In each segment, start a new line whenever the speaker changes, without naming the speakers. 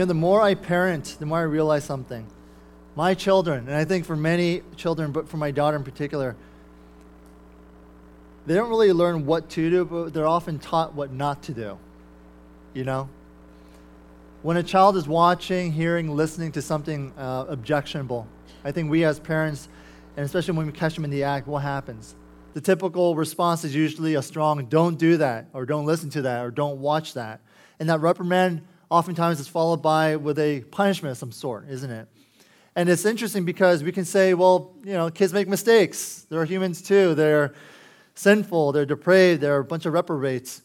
You know, the more I parent, the more I realize something. My children, and I think for many children, but for my daughter in particular, they don't really learn what to do, but they're often taught what not to do. You know? When a child is watching, hearing, listening to something uh, objectionable, I think we as parents, and especially when we catch them in the act, what happens? The typical response is usually a strong, don't do that, or don't listen to that, or don't watch that. And that reprimand oftentimes is followed by with a punishment of some sort, isn't it? And it's interesting because we can say, well, you know, kids make mistakes. They're humans too. They're sinful. They're depraved. They're a bunch of reprobates.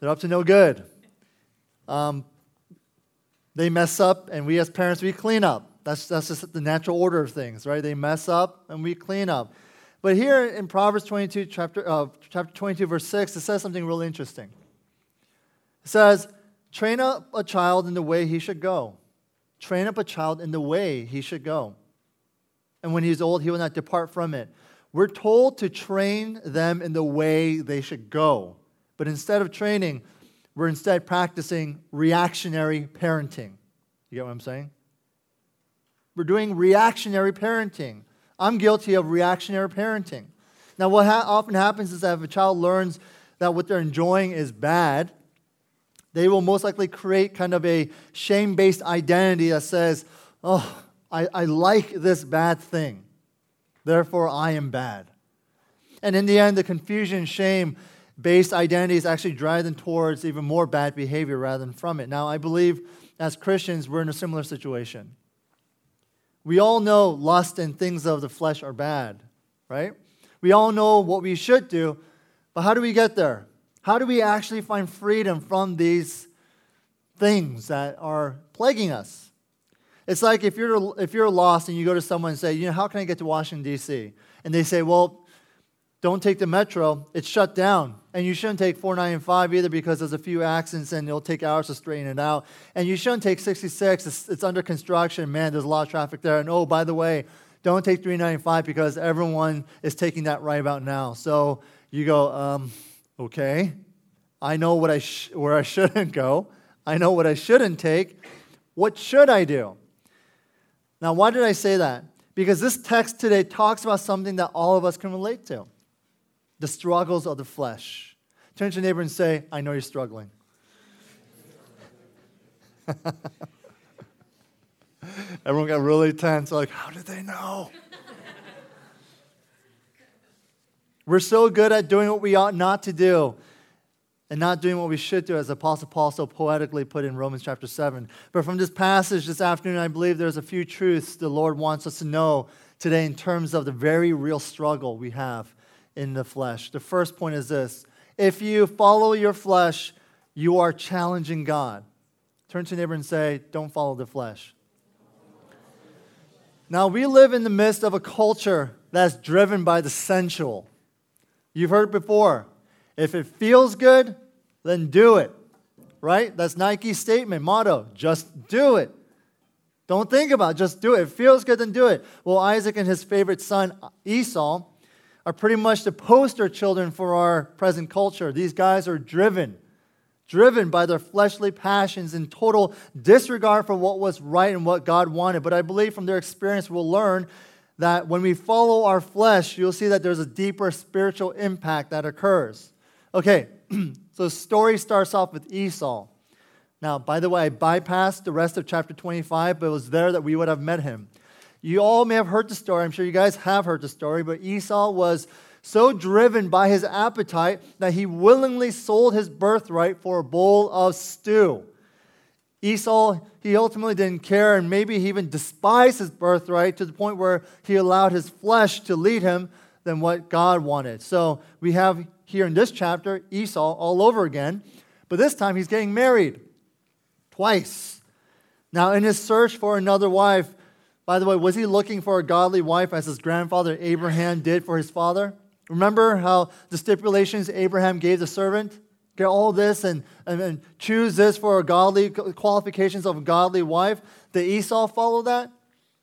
They're up to no good. Um, they mess up, and we as parents, we clean up. That's, that's just the natural order of things, right? They mess up, and we clean up. But here in Proverbs 22, chapter, uh, chapter 22, verse 6, it says something really interesting. It says, Train up a child in the way he should go. Train up a child in the way he should go. And when he's old, he will not depart from it. We're told to train them in the way they should go. But instead of training, we're instead practicing reactionary parenting. You get what I'm saying? We're doing reactionary parenting. I'm guilty of reactionary parenting. Now, what ha- often happens is that if a child learns that what they're enjoying is bad, they will most likely create kind of a shame based identity that says, oh, I, I like this bad thing. Therefore, I am bad. And in the end, the confusion, shame based identities actually drive them towards even more bad behavior rather than from it. Now, I believe as Christians, we're in a similar situation. We all know lust and things of the flesh are bad, right? We all know what we should do, but how do we get there? How do we actually find freedom from these things that are plaguing us? It's like if you're, if you're lost and you go to someone and say, you know, how can I get to Washington, D.C.? And they say, well, don't take the metro. It's shut down. And you shouldn't take 495 either because there's a few accidents and it'll take hours to straighten it out. And you shouldn't take 66. It's, it's under construction. Man, there's a lot of traffic there. And oh, by the way, don't take 395 because everyone is taking that right about now. So you go, um, Okay. I know what I sh- where I shouldn't go. I know what I shouldn't take. What should I do? Now, why did I say that? Because this text today talks about something that all of us can relate to the struggles of the flesh. Turn to your neighbor and say, I know you're struggling. Everyone got really tense, like, how did they know? We're so good at doing what we ought not to do and not doing what we should do, as Apostle Paul so poetically put in Romans chapter 7. But from this passage this afternoon, I believe there's a few truths the Lord wants us to know today in terms of the very real struggle we have in the flesh. The first point is this if you follow your flesh, you are challenging God. Turn to neighbor and say, Don't follow the flesh. Now, we live in the midst of a culture that's driven by the sensual. You've heard before. If it feels good, then do it. Right? That's Nike's statement, motto. Just do it. Don't think about it, just do it. If it feels good, then do it. Well, Isaac and his favorite son, Esau, are pretty much the poster children for our present culture. These guys are driven, driven by their fleshly passions in total disregard for what was right and what God wanted. But I believe from their experience, we'll learn that when we follow our flesh, you'll see that there's a deeper spiritual impact that occurs. Okay, so the story starts off with Esau. Now, by the way, I bypassed the rest of chapter 25, but it was there that we would have met him. You all may have heard the story. I'm sure you guys have heard the story, but Esau was so driven by his appetite that he willingly sold his birthright for a bowl of stew. Esau, he ultimately didn't care, and maybe he even despised his birthright to the point where he allowed his flesh to lead him than what God wanted. So we have here in this chapter Esau all over again, but this time he's getting married twice. Now, in his search for another wife, by the way, was he looking for a godly wife as his grandfather Abraham did for his father? Remember how the stipulations Abraham gave the servant? Get all this and, and, and choose this for a godly qualifications of a godly wife. Did Esau follow that?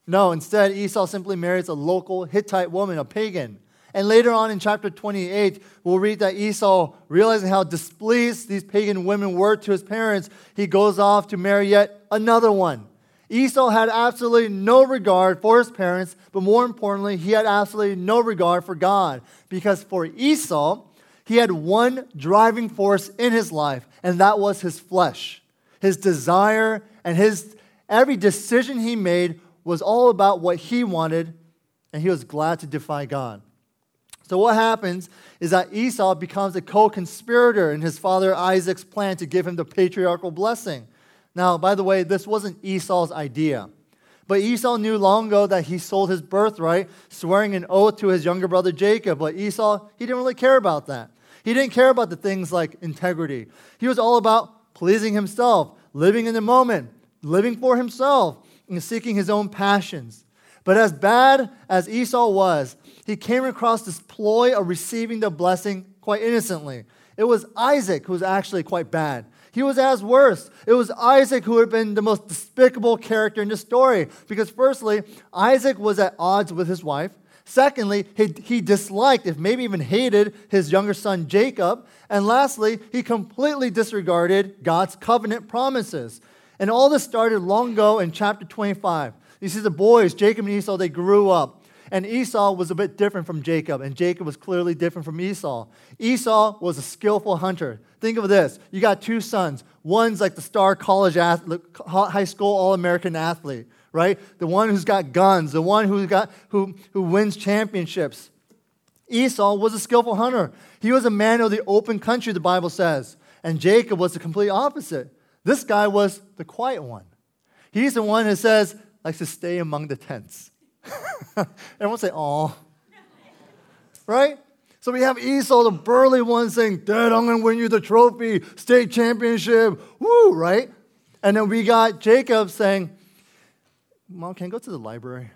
No, instead, Esau simply marries a local Hittite woman, a pagan. And later on in chapter 28, we'll read that Esau, realizing how displeased these pagan women were to his parents, he goes off to marry yet another one. Esau had absolutely no regard for his parents, but more importantly, he had absolutely no regard for God. Because for Esau, he had one driving force in his life, and that was his flesh. His desire and his every decision he made was all about what he wanted, and he was glad to defy God. So, what happens is that Esau becomes a co conspirator in his father Isaac's plan to give him the patriarchal blessing. Now, by the way, this wasn't Esau's idea. But Esau knew long ago that he sold his birthright, swearing an oath to his younger brother Jacob. But Esau, he didn't really care about that. He didn't care about the things like integrity. He was all about pleasing himself, living in the moment, living for himself, and seeking his own passions. But as bad as Esau was, he came across this ploy of receiving the blessing quite innocently. It was Isaac who was actually quite bad. He was as worse. It was Isaac who had been the most despicable character in the story. Because, firstly, Isaac was at odds with his wife. Secondly, he, he disliked, if maybe even hated, his younger son Jacob. And lastly, he completely disregarded God's covenant promises. And all this started long ago in chapter 25. You see, the boys, Jacob and Esau, they grew up. And Esau was a bit different from Jacob, and Jacob was clearly different from Esau. Esau was a skillful hunter. Think of this you got two sons. One's like the star college athlete, high school All American athlete, right? The one who's got guns, the one who, got, who, who wins championships. Esau was a skillful hunter. He was a man of the open country, the Bible says. And Jacob was the complete opposite. This guy was the quiet one. He's the one who says, likes to stay among the tents. Everyone say, "Oh." right? So we have Esau, the burly one, saying, Dad, I'm going to win you the trophy, state championship, woo, right? And then we got Jacob saying, Mom, can I go to the library?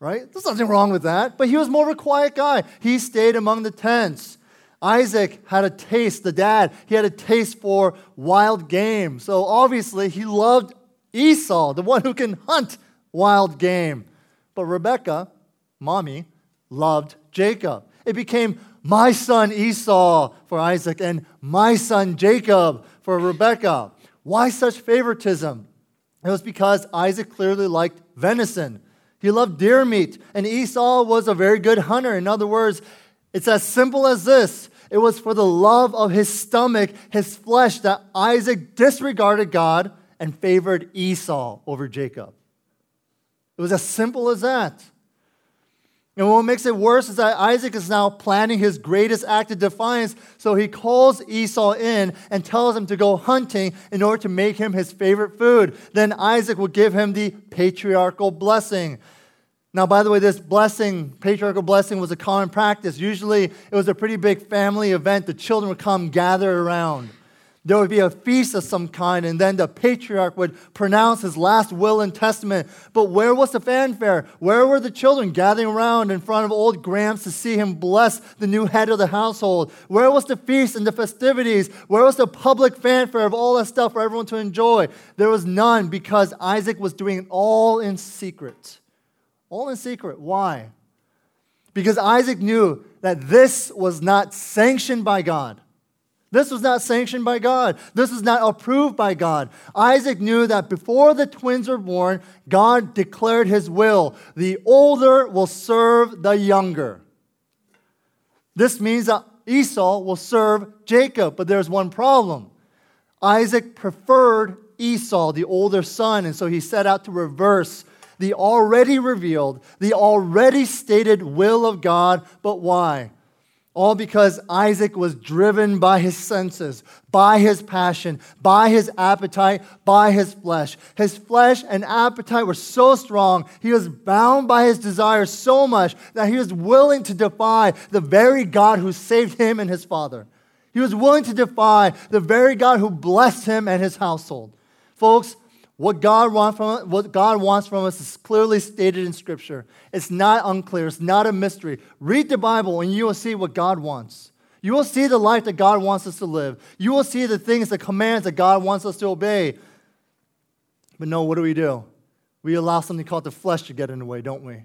right? There's nothing wrong with that. But he was more of a quiet guy. He stayed among the tents. Isaac had a taste, the dad, he had a taste for wild game. So obviously, he loved Esau, the one who can hunt wild game. But Rebecca, mommy, loved Jacob. It became my son Esau for Isaac and my son Jacob for Rebecca. Why such favoritism? It was because Isaac clearly liked venison. He loved deer meat, and Esau was a very good hunter. In other words, it's as simple as this it was for the love of his stomach, his flesh, that Isaac disregarded God and favored Esau over Jacob. It was as simple as that. And what makes it worse is that Isaac is now planning his greatest act of defiance. So he calls Esau in and tells him to go hunting in order to make him his favorite food. Then Isaac will give him the patriarchal blessing. Now, by the way, this blessing, patriarchal blessing, was a common practice. Usually, it was a pretty big family event. The children would come gather around there would be a feast of some kind, and then the patriarch would pronounce his last will and testament. But where was the fanfare? Where were the children gathering around in front of old Gramps to see him bless the new head of the household? Where was the feast and the festivities? Where was the public fanfare of all that stuff for everyone to enjoy? There was none because Isaac was doing it all in secret. All in secret. Why? Because Isaac knew that this was not sanctioned by God. This was not sanctioned by God. This was not approved by God. Isaac knew that before the twins were born, God declared his will. The older will serve the younger. This means that Esau will serve Jacob, but there's one problem. Isaac preferred Esau, the older son, and so he set out to reverse the already revealed, the already stated will of God. But why? All because Isaac was driven by his senses, by his passion, by his appetite, by his flesh. His flesh and appetite were so strong, he was bound by his desires so much that he was willing to defy the very God who saved him and his father. He was willing to defy the very God who blessed him and his household. Folks, what God, wants from, what God wants from us is clearly stated in Scripture. It's not unclear, it's not a mystery. Read the Bible and you will see what God wants. You will see the life that God wants us to live. You will see the things, the commands that God wants us to obey. But no, what do we do? We allow something called the flesh to get in the way, don't we?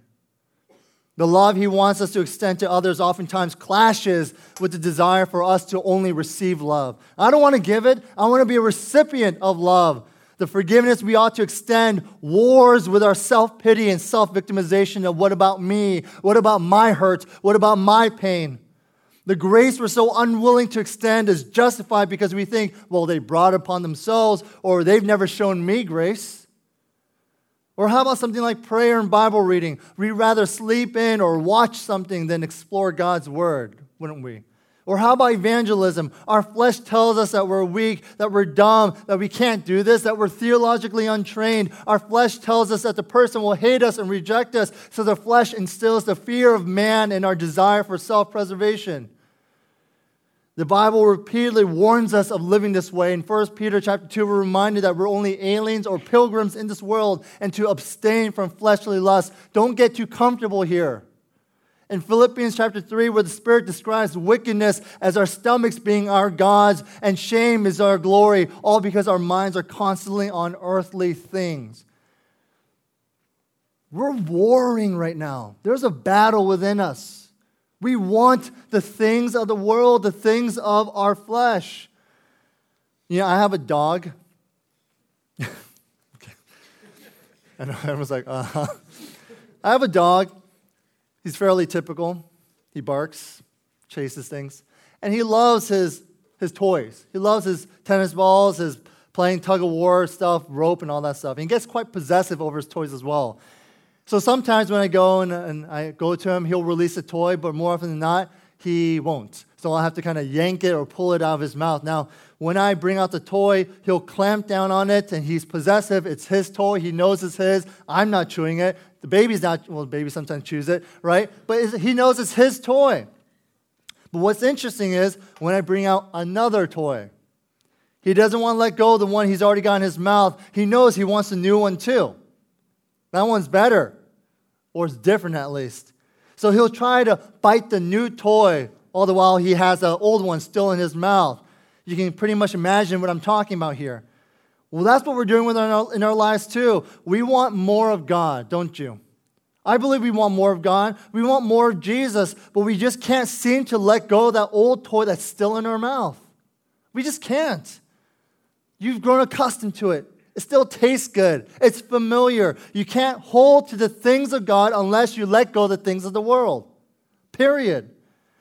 The love he wants us to extend to others oftentimes clashes with the desire for us to only receive love. I don't want to give it, I want to be a recipient of love. The forgiveness we ought to extend wars with our self pity and self victimization of what about me? What about my hurt? What about my pain? The grace we're so unwilling to extend is justified because we think, well, they brought upon themselves or they've never shown me grace. Or how about something like prayer and Bible reading? We'd rather sleep in or watch something than explore God's word, wouldn't we? Or how about evangelism? Our flesh tells us that we're weak, that we're dumb, that we can't do this, that we're theologically untrained. Our flesh tells us that the person will hate us and reject us, so the flesh instills the fear of man and our desire for self preservation. The Bible repeatedly warns us of living this way. In 1 Peter chapter 2, we're reminded that we're only aliens or pilgrims in this world and to abstain from fleshly lust. Don't get too comfortable here. In Philippians chapter 3, where the Spirit describes wickedness as our stomachs being our gods and shame is our glory, all because our minds are constantly on earthly things. We're warring right now. There's a battle within us. We want the things of the world, the things of our flesh. You know, I have a dog. okay. I know everyone's like, uh huh. I have a dog. He's fairly typical. He barks, chases things, and he loves his, his toys. He loves his tennis balls, his playing tug of war stuff, rope, and all that stuff. And he gets quite possessive over his toys as well. So sometimes when I go and, and I go to him, he'll release a toy, but more often than not, he won't. So I'll have to kind of yank it or pull it out of his mouth. Now, when I bring out the toy, he'll clamp down on it and he's possessive. It's his toy. He knows it's his. I'm not chewing it. The baby's not, well, the baby sometimes chews it, right? But he knows it's his toy. But what's interesting is when I bring out another toy, he doesn't want to let go of the one he's already got in his mouth. He knows he wants a new one too. That one's better, or it's different at least. So he'll try to bite the new toy all the while he has the old one still in his mouth. You can pretty much imagine what I'm talking about here. Well, that's what we're doing with our, in our lives too. We want more of God, don't you? I believe we want more of God. We want more of Jesus, but we just can't seem to let go of that old toy that's still in our mouth. We just can't. You've grown accustomed to it. It still tastes good. It's familiar. You can't hold to the things of God unless you let go of the things of the world. Period.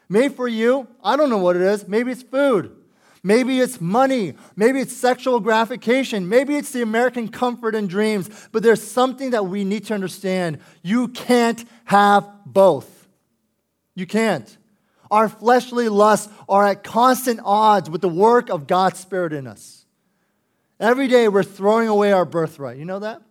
Made for you, I don't know what it is. Maybe it's food. Maybe it's money. Maybe it's sexual gratification. Maybe it's the American comfort and dreams. But there's something that we need to understand. You can't have both. You can't. Our fleshly lusts are at constant odds with the work of God's Spirit in us. Every day we're throwing away our birthright. You know that?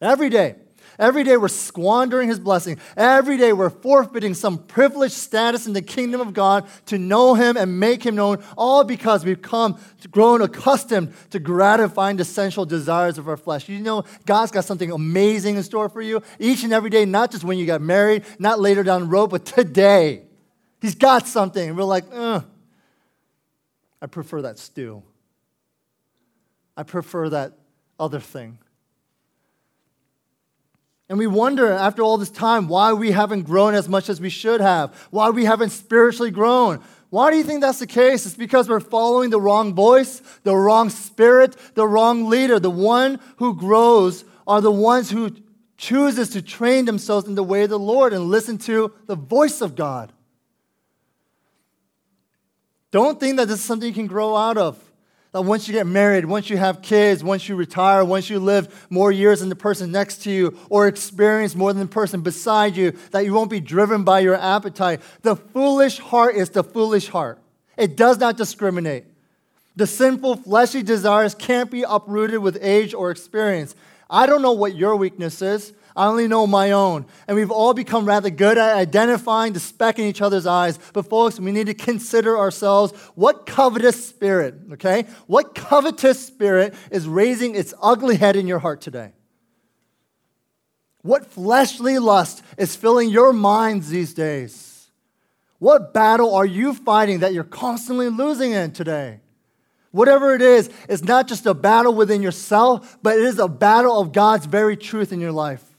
Every day. Every day we're squandering his blessing. Every day we're forfeiting some privileged status in the kingdom of God to know him and make him known, all because we've come grown accustomed to gratifying the sensual desires of our flesh. You know, God's got something amazing in store for you each and every day, not just when you got married, not later down the road, but today. He's got something. And we're like, Ugh, I prefer that stew. I prefer that other thing. And we wonder after all this time why we haven't grown as much as we should have, why we haven't spiritually grown. Why do you think that's the case? It's because we're following the wrong voice, the wrong spirit, the wrong leader. The one who grows are the ones who chooses to train themselves in the way of the Lord and listen to the voice of God. Don't think that this is something you can grow out of that once you get married, once you have kids, once you retire, once you live more years than the person next to you or experience more than the person beside you, that you won't be driven by your appetite. The foolish heart is the foolish heart, it does not discriminate. The sinful fleshly desires can't be uprooted with age or experience. I don't know what your weakness is. I only know my own. And we've all become rather good at identifying the speck in each other's eyes. But, folks, we need to consider ourselves what covetous spirit, okay? What covetous spirit is raising its ugly head in your heart today? What fleshly lust is filling your minds these days? What battle are you fighting that you're constantly losing in today? Whatever it is, it's not just a battle within yourself, but it is a battle of God's very truth in your life.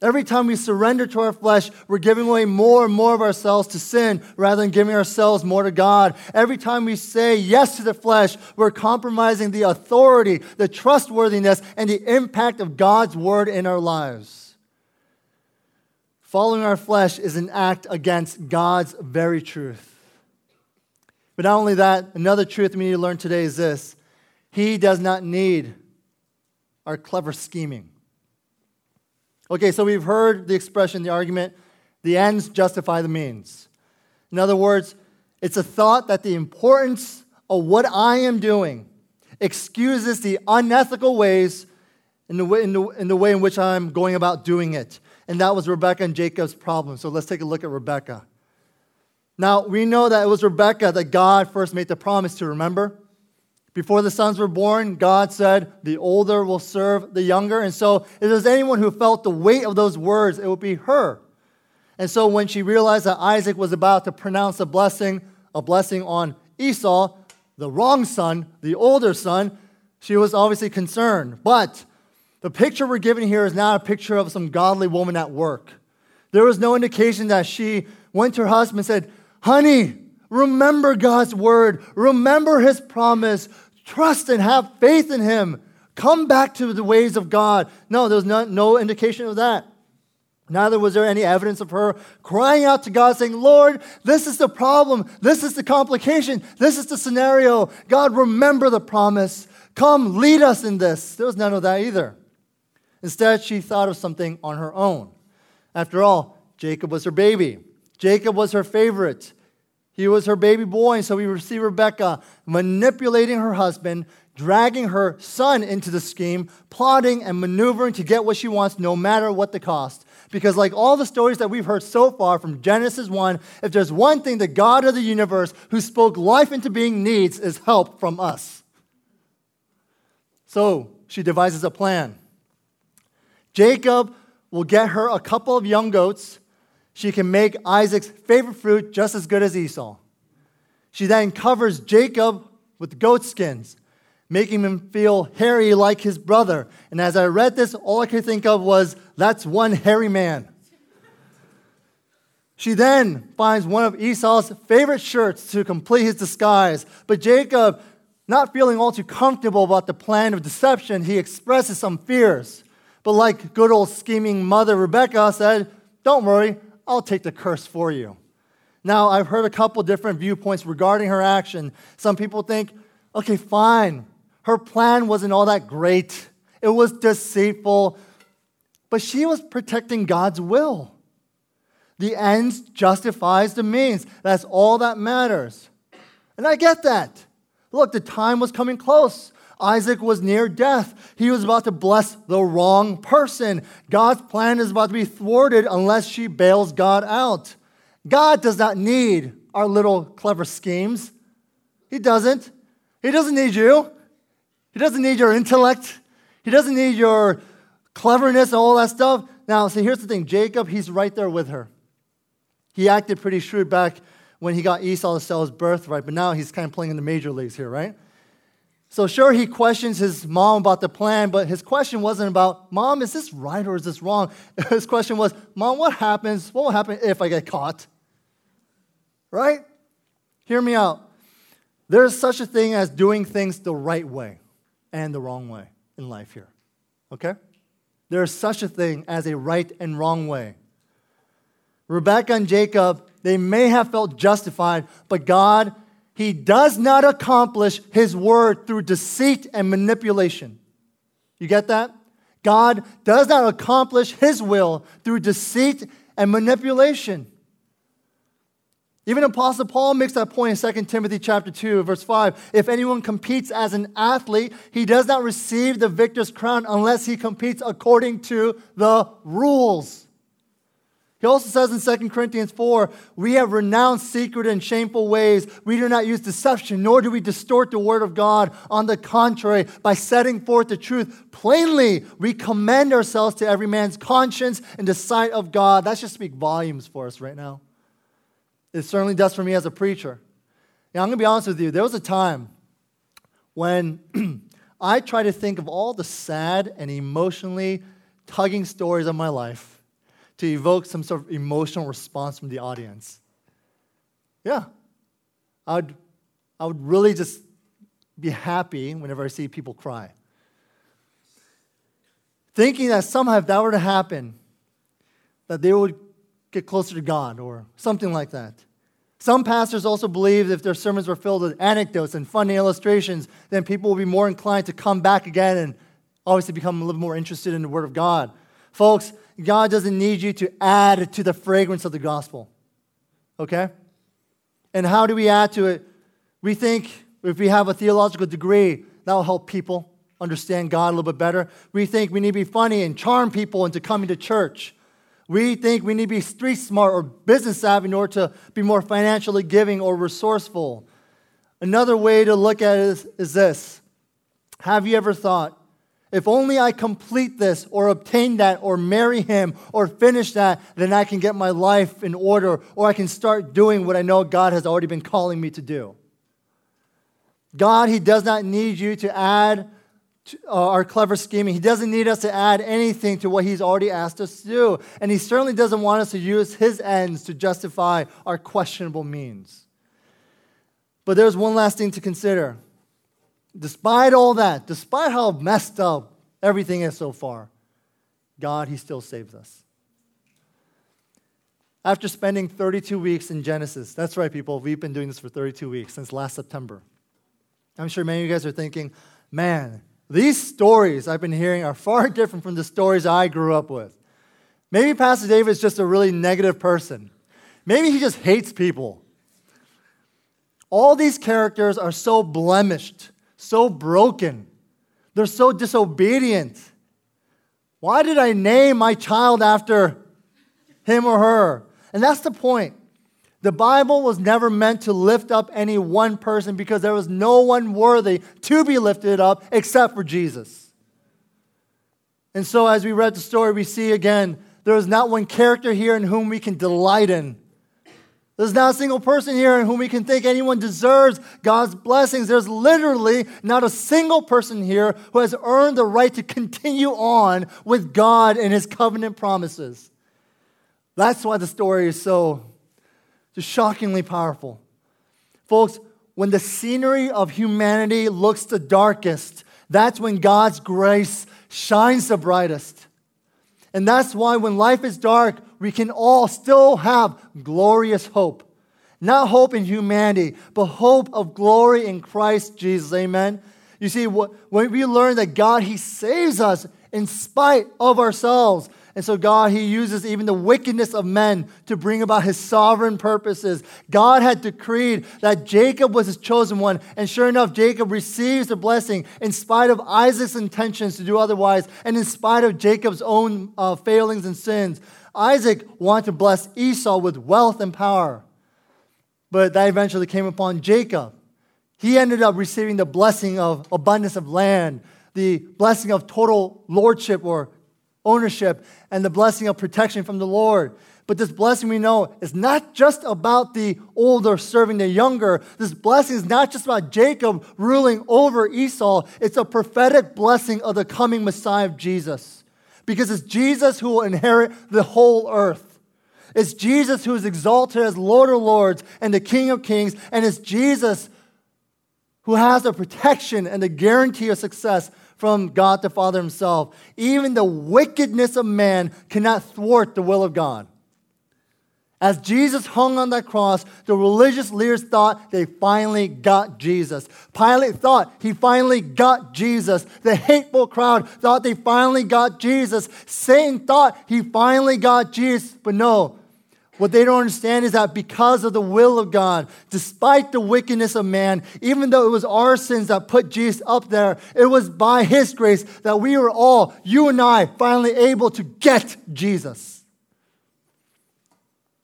Every time we surrender to our flesh, we're giving away more and more of ourselves to sin rather than giving ourselves more to God. Every time we say yes to the flesh, we're compromising the authority, the trustworthiness, and the impact of God's word in our lives. Following our flesh is an act against God's very truth. But not only that, another truth we need to learn today is this He does not need our clever scheming. Okay, so we've heard the expression, the argument, the ends justify the means. In other words, it's a thought that the importance of what I am doing excuses the unethical ways in the, way, in, the, in the way in which I'm going about doing it. And that was Rebecca and Jacob's problem. So let's take a look at Rebecca. Now, we know that it was Rebecca that God first made the promise to, remember? Before the sons were born, God said, The older will serve the younger. And so, if there's anyone who felt the weight of those words, it would be her. And so, when she realized that Isaac was about to pronounce a blessing, a blessing on Esau, the wrong son, the older son, she was obviously concerned. But the picture we're given here is not a picture of some godly woman at work. There was no indication that she went to her husband and said, Honey, remember God's word, remember his promise, trust and have faith in him. Come back to the ways of God. No, there's no, no indication of that. Neither was there any evidence of her crying out to God, saying, Lord, this is the problem. This is the complication. This is the scenario. God, remember the promise. Come, lead us in this. There was none of that either. Instead, she thought of something on her own. After all, Jacob was her baby. Jacob was her favorite. He was her baby boy, and so we see Rebecca manipulating her husband, dragging her son into the scheme, plotting and maneuvering to get what she wants no matter what the cost. Because, like all the stories that we've heard so far from Genesis 1, if there's one thing the God of the universe who spoke life into being needs, is help from us. So she devises a plan. Jacob will get her a couple of young goats she can make Isaac's favorite fruit just as good as Esau. She then covers Jacob with goat skins, making him feel hairy like his brother. And as I read this, all I could think of was, that's one hairy man. She then finds one of Esau's favorite shirts to complete his disguise. But Jacob, not feeling all too comfortable about the plan of deception, he expresses some fears. But like good old scheming mother Rebecca said, Don't worry, I'll take the curse for you. Now, I've heard a couple different viewpoints regarding her action. Some people think, okay, fine. Her plan wasn't all that great, it was deceitful, but she was protecting God's will. The ends justifies the means. That's all that matters. And I get that. Look, the time was coming close. Isaac was near death. He was about to bless the wrong person. God's plan is about to be thwarted unless she bails God out. God does not need our little clever schemes. He doesn't. He doesn't need you. He doesn't need your intellect. He doesn't need your cleverness and all that stuff. Now, see, here's the thing Jacob, he's right there with her. He acted pretty shrewd back when he got Esau to sell his birthright, but now he's kind of playing in the major leagues here, right? So, sure, he questions his mom about the plan, but his question wasn't about, Mom, is this right or is this wrong? His question was, Mom, what happens? What will happen if I get caught? Right? Hear me out. There's such a thing as doing things the right way and the wrong way in life here. Okay? There's such a thing as a right and wrong way. Rebecca and Jacob, they may have felt justified, but God he does not accomplish his word through deceit and manipulation. You get that? God does not accomplish his will through deceit and manipulation. Even Apostle Paul makes that point in 2 Timothy chapter 2, verse 5. If anyone competes as an athlete, he does not receive the victor's crown unless he competes according to the rules. He also says in 2 Corinthians 4, we have renounced secret and shameful ways. We do not use deception, nor do we distort the word of God. On the contrary, by setting forth the truth plainly, we commend ourselves to every man's conscience in the sight of God. That should speak volumes for us right now. It certainly does for me as a preacher. Now, I'm going to be honest with you. There was a time when I tried to think of all the sad and emotionally tugging stories of my life to evoke some sort of emotional response from the audience. Yeah. I would, I would really just be happy whenever I see people cry. Thinking that somehow if that were to happen, that they would get closer to God or something like that. Some pastors also believe that if their sermons were filled with anecdotes and funny illustrations, then people will be more inclined to come back again and obviously become a little more interested in the Word of God. Folks, God doesn't need you to add to the fragrance of the gospel. Okay? And how do we add to it? We think if we have a theological degree, that will help people understand God a little bit better. We think we need to be funny and charm people into coming to church. We think we need to be street smart or business savvy in order to be more financially giving or resourceful. Another way to look at it is, is this Have you ever thought, if only I complete this or obtain that or marry him or finish that, then I can get my life in order or I can start doing what I know God has already been calling me to do? God, He does not need you to add uh, our clever scheming. He doesn't need us to add anything to what He's already asked us to do. And He certainly doesn't want us to use His ends to justify our questionable means. But there's one last thing to consider. Despite all that, despite how messed up everything is so far, God, He still saves us. After spending 32 weeks in Genesis, that's right, people, we've been doing this for 32 weeks since last September. I'm sure many of you guys are thinking, man, these stories I've been hearing are far different from the stories I grew up with. Maybe Pastor David is just a really negative person. Maybe he just hates people. All these characters are so blemished, so broken. They're so disobedient. Why did I name my child after him or her? And that's the point. The Bible was never meant to lift up any one person because there was no one worthy to be lifted up except for Jesus. And so, as we read the story, we see again there is not one character here in whom we can delight in. There's not a single person here in whom we can think anyone deserves God's blessings. There's literally not a single person here who has earned the right to continue on with God and his covenant promises. That's why the story is so just shockingly powerful. Folks, when the scenery of humanity looks the darkest, that's when God's grace shines the brightest. And that's why when life is dark, we can all still have glorious hope. Not hope in humanity, but hope of glory in Christ Jesus. Amen. You see, when we learn that God, He saves us in spite of ourselves, and so, God, He uses even the wickedness of men to bring about His sovereign purposes. God had decreed that Jacob was His chosen one. And sure enough, Jacob receives the blessing in spite of Isaac's intentions to do otherwise, and in spite of Jacob's own uh, failings and sins. Isaac wanted to bless Esau with wealth and power, but that eventually came upon Jacob. He ended up receiving the blessing of abundance of land, the blessing of total lordship or ownership and the blessing of protection from the Lord. But this blessing we know is not just about the older serving the younger. This blessing is not just about Jacob ruling over Esau. It's a prophetic blessing of the coming Messiah of Jesus. Because it's Jesus who will inherit the whole earth. It's Jesus who is exalted as Lord of Lords and the King of Kings. And it's Jesus who has the protection and the guarantee of success from God the Father Himself. Even the wickedness of man cannot thwart the will of God. As Jesus hung on that cross, the religious leaders thought they finally got Jesus. Pilate thought he finally got Jesus. The hateful crowd thought they finally got Jesus. Satan thought he finally got Jesus. But no, What they don't understand is that because of the will of God, despite the wickedness of man, even though it was our sins that put Jesus up there, it was by His grace that we were all, you and I, finally able to get Jesus.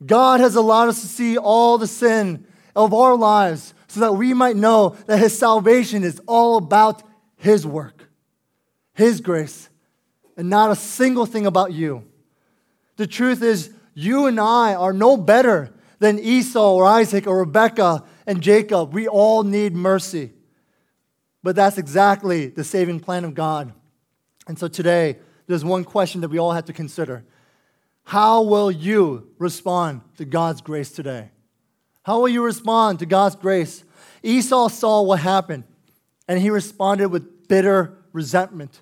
God has allowed us to see all the sin of our lives so that we might know that His salvation is all about His work, His grace, and not a single thing about you. The truth is, you and I are no better than Esau or Isaac or Rebekah and Jacob. We all need mercy. But that's exactly the saving plan of God. And so today, there's one question that we all have to consider How will you respond to God's grace today? How will you respond to God's grace? Esau saw what happened, and he responded with bitter resentment.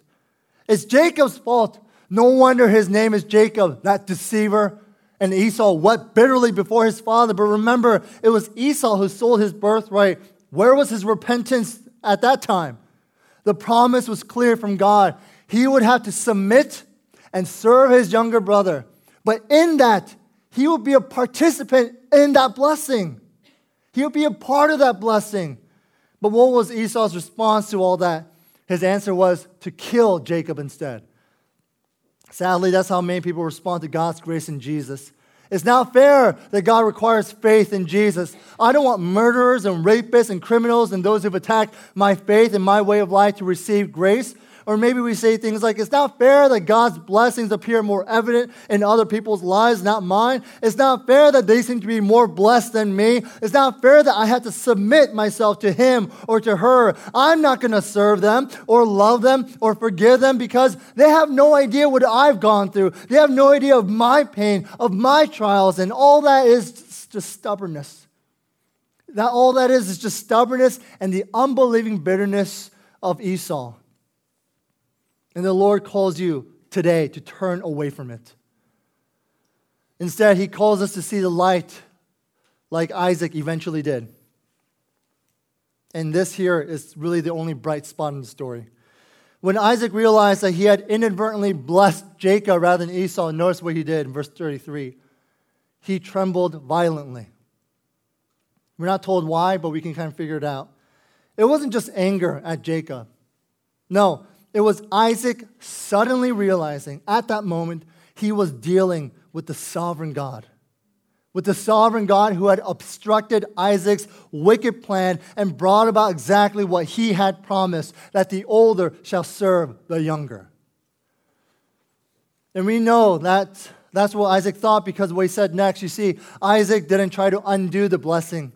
It's Jacob's fault. No wonder his name is Jacob, that deceiver. And Esau wept bitterly before his father. But remember, it was Esau who sold his birthright. Where was his repentance at that time? The promise was clear from God. He would have to submit and serve his younger brother. But in that, he would be a participant in that blessing. He would be a part of that blessing. But what was Esau's response to all that? His answer was to kill Jacob instead. Sadly, that's how many people respond to God's grace in Jesus. It's not fair that God requires faith in Jesus. I don't want murderers and rapists and criminals and those who've attacked my faith and my way of life to receive grace. Or maybe we say things like, it's not fair that God's blessings appear more evident in other people's lives, not mine. It's not fair that they seem to be more blessed than me. It's not fair that I have to submit myself to him or to her. I'm not going to serve them or love them or forgive them because they have no idea what I've gone through. They have no idea of my pain, of my trials, and all that is just stubbornness. That all that is is just stubbornness and the unbelieving bitterness of Esau. And the Lord calls you today to turn away from it. Instead, He calls us to see the light like Isaac eventually did. And this here is really the only bright spot in the story. When Isaac realized that he had inadvertently blessed Jacob rather than Esau, notice what he did in verse 33. He trembled violently. We're not told why, but we can kind of figure it out. It wasn't just anger at Jacob. No, it was Isaac suddenly realizing at that moment he was dealing with the sovereign God. With the sovereign God who had obstructed Isaac's wicked plan and brought about exactly what he had promised that the older shall serve the younger. And we know that that's what Isaac thought because what he said next. You see, Isaac didn't try to undo the blessing,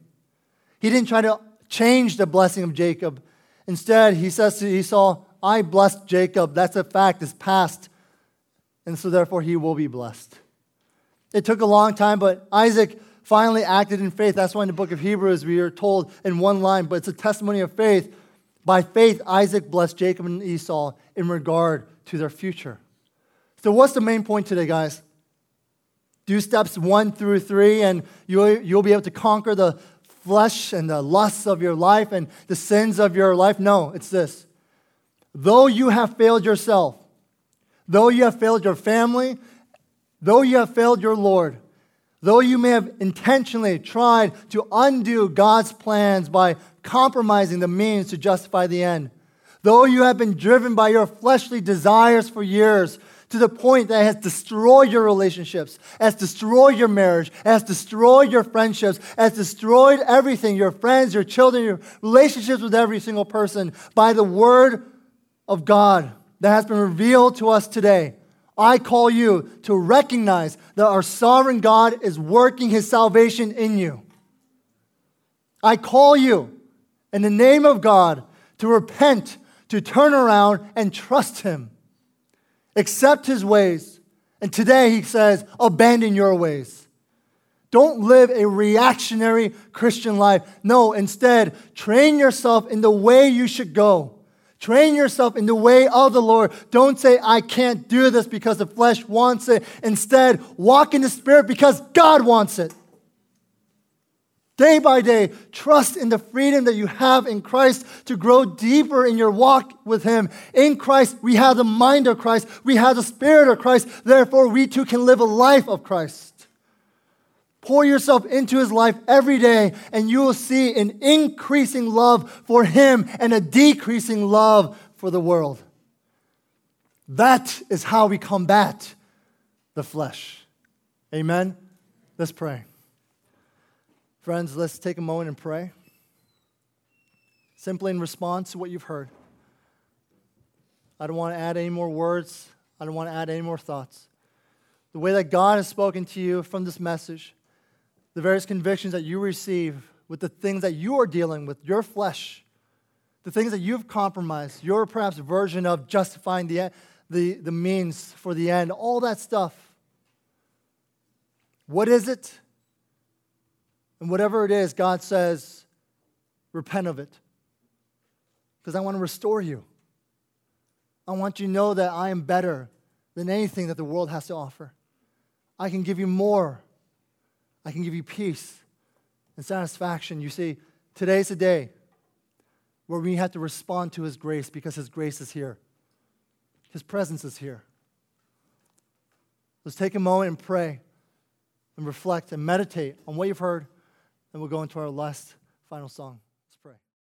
he didn't try to change the blessing of Jacob. Instead, he says to Esau, I blessed Jacob. That's a fact, it's past. And so therefore he will be blessed. It took a long time, but Isaac finally acted in faith. That's why in the book of Hebrews we are told in one line, but it's a testimony of faith. By faith, Isaac blessed Jacob and Esau in regard to their future. So, what's the main point today, guys? Do steps one through three, and you'll, you'll be able to conquer the flesh and the lusts of your life and the sins of your life. No, it's this though you have failed yourself, though you have failed your family, though you have failed your Lord, though you may have intentionally tried to undo God's plans by compromising the means to justify the end, though you have been driven by your fleshly desires for years to the point that has destroyed your relationships, has destroyed your marriage, has destroyed your friendships, has destroyed everything your friends, your children, your relationships with every single person by the word of God that has been revealed to us today, I call you to recognize that our sovereign God is working his salvation in you. I call you in the name of God to repent, to turn around and trust him. Accept his ways. And today he says, abandon your ways. Don't live a reactionary Christian life. No, instead, train yourself in the way you should go. Train yourself in the way of the Lord. Don't say, I can't do this because the flesh wants it. Instead, walk in the Spirit because God wants it. Day by day, trust in the freedom that you have in Christ to grow deeper in your walk with Him. In Christ, we have the mind of Christ, we have the Spirit of Christ. Therefore, we too can live a life of Christ. Pour yourself into his life every day, and you will see an increasing love for him and a decreasing love for the world. That is how we combat the flesh. Amen? Let's pray. Friends, let's take a moment and pray. Simply in response to what you've heard. I don't want to add any more words, I don't want to add any more thoughts. The way that God has spoken to you from this message, the various convictions that you receive with the things that you are dealing with, your flesh, the things that you've compromised, your perhaps version of justifying the, the, the means for the end, all that stuff. What is it? And whatever it is, God says, repent of it. Because I want to restore you. I want you to know that I am better than anything that the world has to offer. I can give you more. I can give you peace and satisfaction. You see, today's a day where we have to respond to His grace because His grace is here, His presence is here. Let's take a moment and pray and reflect and meditate on what you've heard, and we'll go into our last final song.